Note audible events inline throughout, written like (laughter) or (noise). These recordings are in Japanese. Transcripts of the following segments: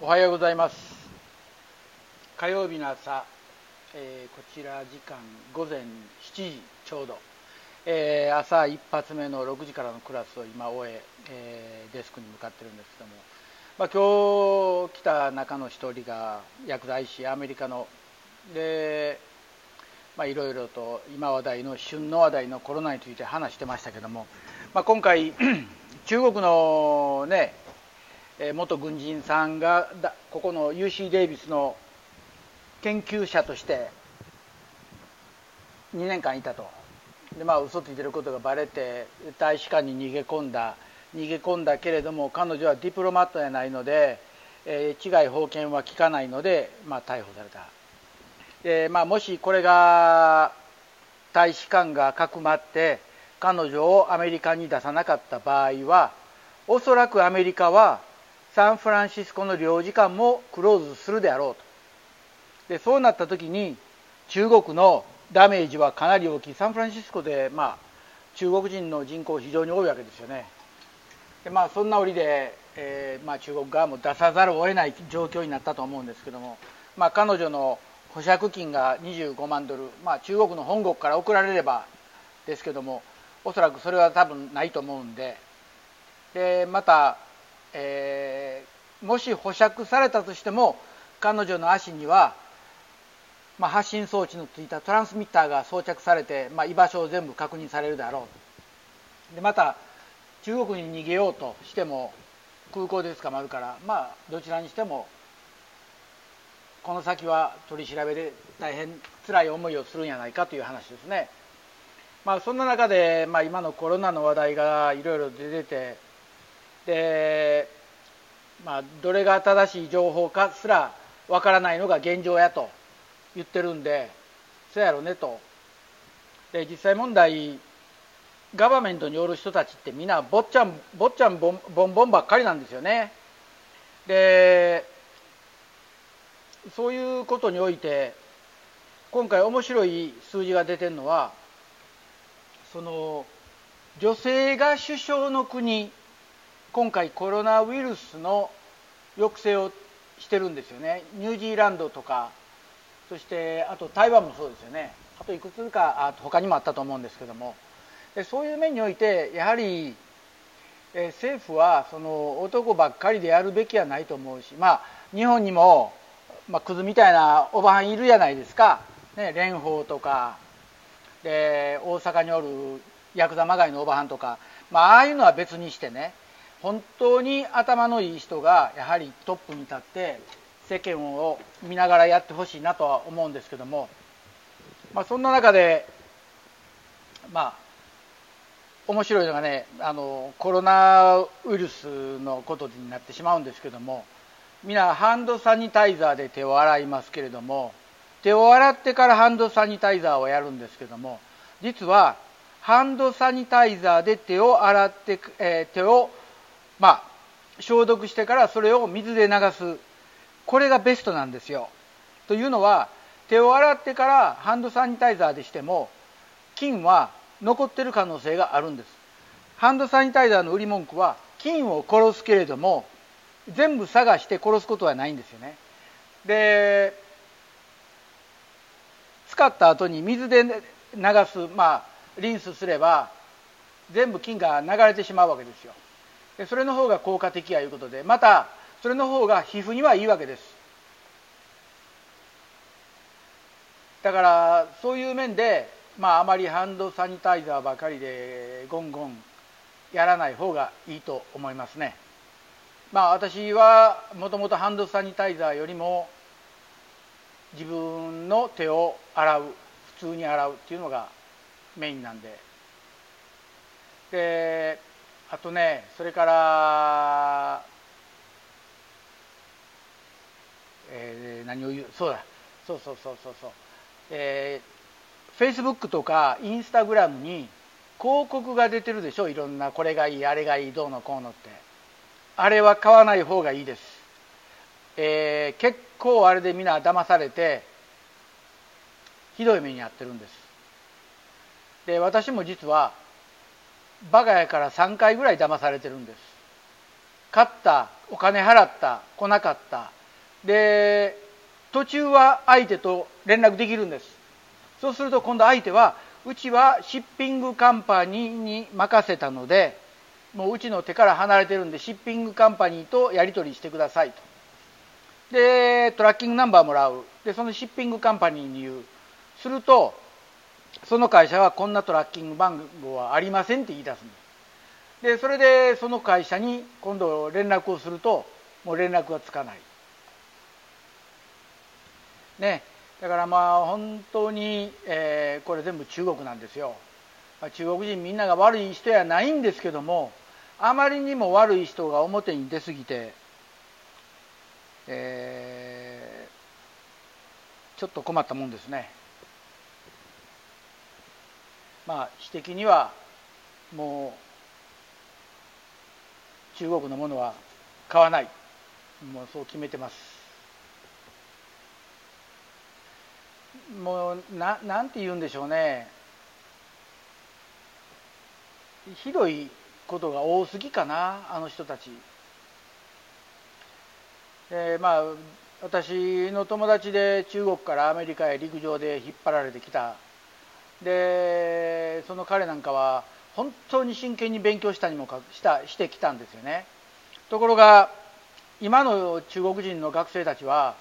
おはようございます。火曜日の朝、えー、こちら時間午前7時ちょうど、えー、朝一発目の6時からのクラスを今終ええー、デスクに向かってるんですけども、まあ、今日来た中の一人が薬剤師アメリカの。で、いろいろと今話題の旬の話題のコロナについて話してましたけども、まあ、今回 (clears throat) 中国のね元軍人さんがここの UC デイビスの研究者として2年間いたと。でまあ嘘ついてることがバレて大使館に逃げ込んだ。逃げ込んだけれども彼女はディプロマットじゃないので、えー、違い法権は効かないので、まあ、逮捕された。で、まあ、もしこれが大使館がかくまって彼女をアメリカに出さなかった場合はおそらくアメリカはサンフランシスコの領事館もクローズするであろうと。でそうなった時に中国のダメージはかなり大きい。サンフランシスコで、まあ、中国人の人口非常に多いわけですよね。で、まあ、そんな折で、えーまあ、中国側も出さざるを得ない状況になったと思うんですけども、まあ、彼女の保釈金が25万ドル、まあ、中国の本国から送られればですけどもおそらくそれは多分ないと思うんで。でまた、えー、もし保釈されたとしても彼女の足には、まあ、発信装置のついたトランスミッターが装着されて、まあ、居場所を全部確認されるであろうでまた中国に逃げようとしても空港で捕まるからまあどちらにしてもこの先は取り調べで大変辛い思いをするんじゃないかという話ですね。まあ、そんな中で、まあ、今のコロナの話題がいろいろ出ててで、まあ、どれが正しい情報かすらわからないのが現状やと言ってるんでそやろねと。で実際問題ガバメントによる人たちってみんな坊ちゃん坊ちゃんボンボンボンばっかりなんですよね。でそういうことにおいて今回面白い数字が出てるのはその女性が首相の国今回コロナウイルスの抑制をしてるんですよね。ニュージーランドとかそしてあと台湾もそうですよね。あといくつかあ他にもあったと思うんですけども。でそういう面においてやはりえ政府はその男ばっかりでやるべきはないと思うしまあ日本にもまあ、クズみたいなおばはんいるじゃないですか、ね、蓮舫とかで大阪におるヤクザまがいのおばはんとか、ま、ああいうのは別にしてね。本当に頭のいい人がやはりトップに立って世間を見ながらやってほしいなとは思うんですけども、まあ、そんな中でまあ面白いのがねあのコロナウイルスのことになってしまうんですけども皆ハンドサニタイザーで手を洗いますけれども手を洗ってからハンドサニタイザーをやるんですけども実はハンドサニタイザーで手を洗って、えー、手をまあ消毒してからそれを水で流す。これがベストなんですよ。というのは手を洗ってからハンドサニタイザーでしても菌は残ってる可能性があるんです。ハンドサニタイザーの売り文句は菌を殺すけれども全部探して殺すことはないんですよね。で使った後に水で流すまあリンスすれば全部菌が流れてしまうわけですよ。それの方が効果的やいうことでまたそれの方が皮膚にはいいわけですだからそういう面でまああまりハンドサニタイザーばかりでゴンゴンやらない方がいいと思いますね。まあ私はもともとハンドサニタイザーよりも自分の手を洗う普通に洗うっていうのがメインなんでであとねそれからえー、何を言う？そうだ。そうそうそうそうそう。えー、フェイスブックとかインスタグラムに広告が出てるでしょ？いろんなこれがいいあれがいいどうのこうのって。あれは買わない方がいいです、えー、結構あれでみんな騙されてひどい目に遭ってるんです。で私も実はバカやから3回ぐらい騙されてるんです。買ったお金払った来なかった。で途中は相手と連絡できるんです。そうすると今度相手はうちはシッピングカンパニーに任せたのでもううちの手から離れてるんでシッピングカンパニーとやり取りしてくださいと。でトラッキングナンバーもらう。でそのシッピングカンパニーに言う。するとその会社はこんなトラッキング番号はありませんって言い出すんですでそれでその会社に今度連絡をするともう連絡がつかない。ね。だからまあ本当に、えー、これ全部中国なんですよ、まあ、中国人みんなが悪い人やないんですけどもあまりにも悪い人が表に出過ぎて、えー、ちょっと困ったもんですね。まあ私的にはもう中国のものは買わない。もうそう決めてます。もうななんて言うんでしょうね。ひどいことが多すぎかなあの人たち。でまあ私の友達で中国からアメリカへ陸上で引っ張られてきたでその彼なんかは本当に真剣に勉強したにもかしたしてきたんですよね。ところが今の中国人の学生たちは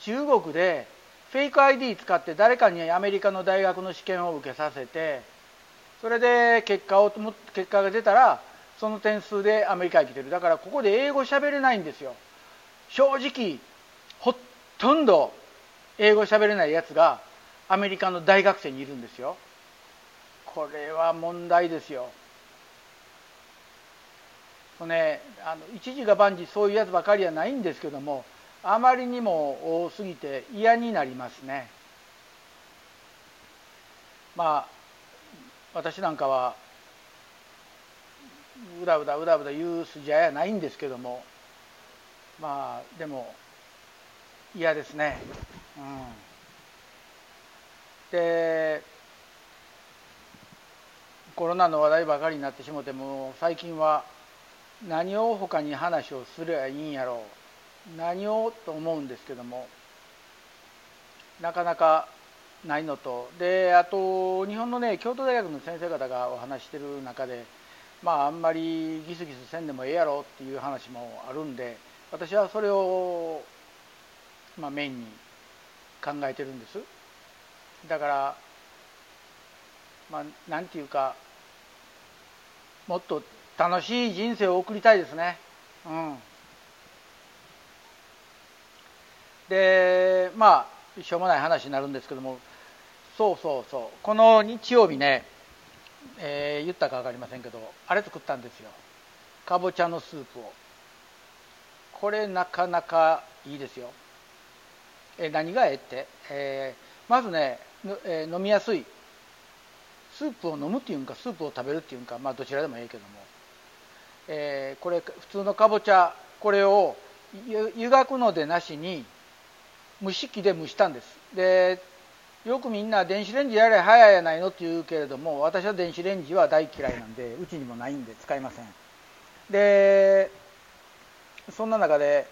中国でフェイク ID 使って誰かにアメリカの大学の試験を受けさせてそれで結果を結果が出たらその点数でアメリカへ来てる。だからここで英語喋れないんですよ。正直ほとんど英語喋れないやつがアメリカの大学生にいるんですよ。これは問題ですよ。ねあの一時が万事そういうやつばかりはないんですけどもあまりにも多すぎて嫌になりますね。まあ私なんかはうだうだうだうだ言う筋合いはないんですけどもまあでも嫌ですね。うん。でコロナの話題ばかりになってしもても最近は何を他に話をすればいいんやろう。何をと思うんですけどもなかなかないのと。であと日本のね京都大学の先生方がお話してる中でまああんまりギスギスせんでもええやろっていう話もあるんで私はそれを、まあ、メインに考えてるんです。だからまあなんていうかもっと楽しい人生を送りたいですね。うん。でまあしょうもない話になるんですけどもそうそうそう。この日曜日ね、えー、言ったか分かりませんけどあれ作ったんですよ。かぼちゃのスープを。これなかなかいいですよ。え何がええって、えー、まずね、え、飲みやすい。スープを飲むっていうかスープを食べるっていうかまあどちらでもええけども、えー、これ普通のかぼちゃこれを湯がくのでなしに蒸し器で蒸したんです。でよくみんな電子レンジやれ早いやないのって言うけれども私は電子レンジは大嫌いなんでうちにもないんで使いません。でそんな中で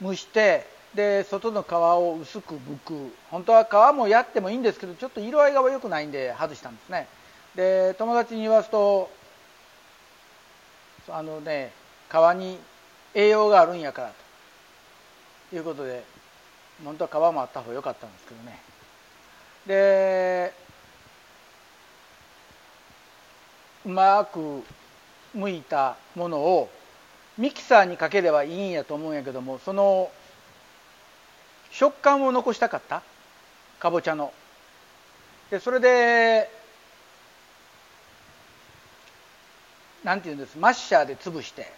蒸してで外の皮を薄く剥く。本当は皮もやってもいいんですけどちょっと色合いが良くないんで外したんですね。で友達に言わすとあのね皮に栄養があるんやからと。いうことで本当は皮もあった方が良かったんですけどね。でうまく剥いたものをミキサーにかければいいんやと思うんやけどもその食感を残したかった？かぼちゃの。でそれでなんていうんです？マッシャーで潰して。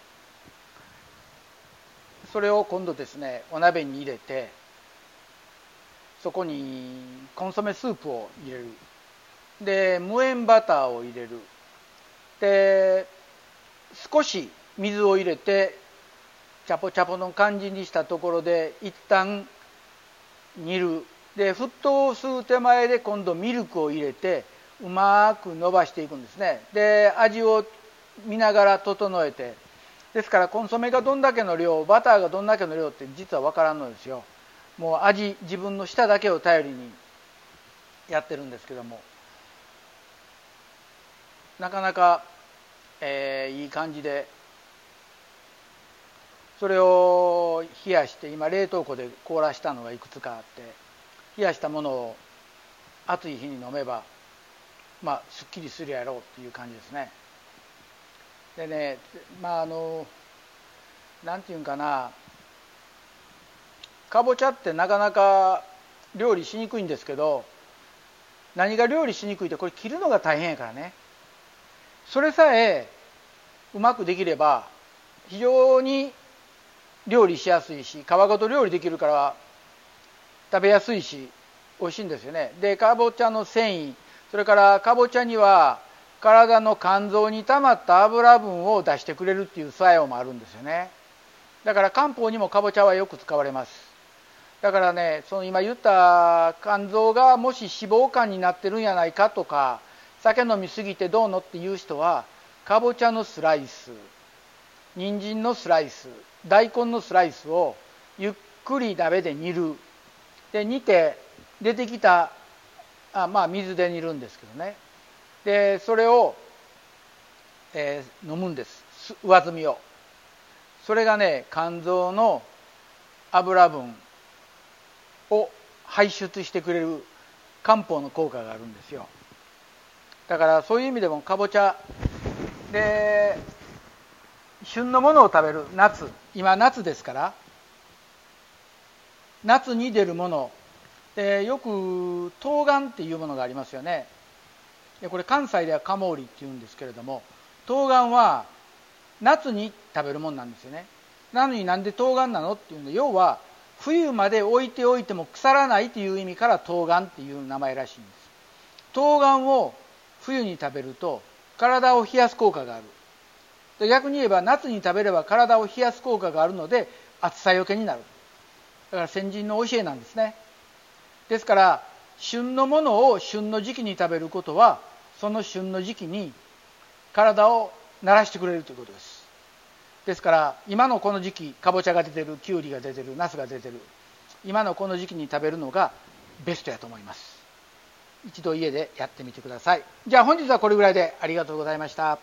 それを今度ですねお鍋に入れてそこにコンソメスープを入れる。で無塩バターを入れる。で少し水を入れてチャポチャポの感じにしたところで一旦煮る。で沸騰する手前で今度ミルクを入れてうまく伸ばしていくんですね。で味を見ながら整えて。ですからコンソメがどんだけの量バターがどんだけの量って実は分からんのですよ。もう味自分の舌だけを頼りにやってるんですけども。なかなか、えー、いい感じでそれを冷やして今冷凍庫で凍らしたのがいくつかあって冷やしたものを暑い日に飲めばまあすっきりするやろうっていう感じですね。でねまああのなんていうんかなかぼちゃってなかなか料理しにくいんですけど何が料理しにくいってこれ切るのが大変やからね。それさえうまくできれば非常に料理しやすいし皮ごと料理できるから食べやすいし美味しいんですよね。でかぼちゃの繊維それからかぼちゃには体の肝臓に溜まった油分を出してくれるっていう作用もあるんですよね。だから漢方にもかぼちゃはよく使われます。だからねその今言った肝臓がもし脂肪肝になってるんやないかとか酒飲みすぎてどうのっていう人はかぼちゃのスライス人参のスライス大根のスライスをゆっくり鍋で煮る。で煮て出てきたあまあ水で煮るんですけどね。でそれを、えー、飲むんです。上澄みを。それがね肝臓の油分を排出してくれる漢方の効果があるんですよ。だからそういう意味でもかぼちゃで旬のものを食べる夏。今夏ですから。夏に出るもの。でよく冬瓜っていうものがありますよね。でこれ関西ではカモーリっていうんですけれども。冬瓜は夏に食べるもんなんですよね。なのになんで冬瓜なのっていうの要は冬まで置いておいても腐らないという意味から冬瓜っていう名前らしいんです。冬瓜を冬に食べると体を冷やす効果がある。で逆に言えば夏に食べれば体を冷やす効果があるので暑さよけになる。だから先人の教えなんですね。ですから旬のものを旬の時期に食べることはその旬の時期に体を慣らしてくれるということです。ですから今のこの時期かぼちゃが出てるきゅうりが出てるナスが出てる今のこの時期に食べるのがベストやと思います。一度家でやってみてください。じゃあ本日はこれぐらいでありがとうございました。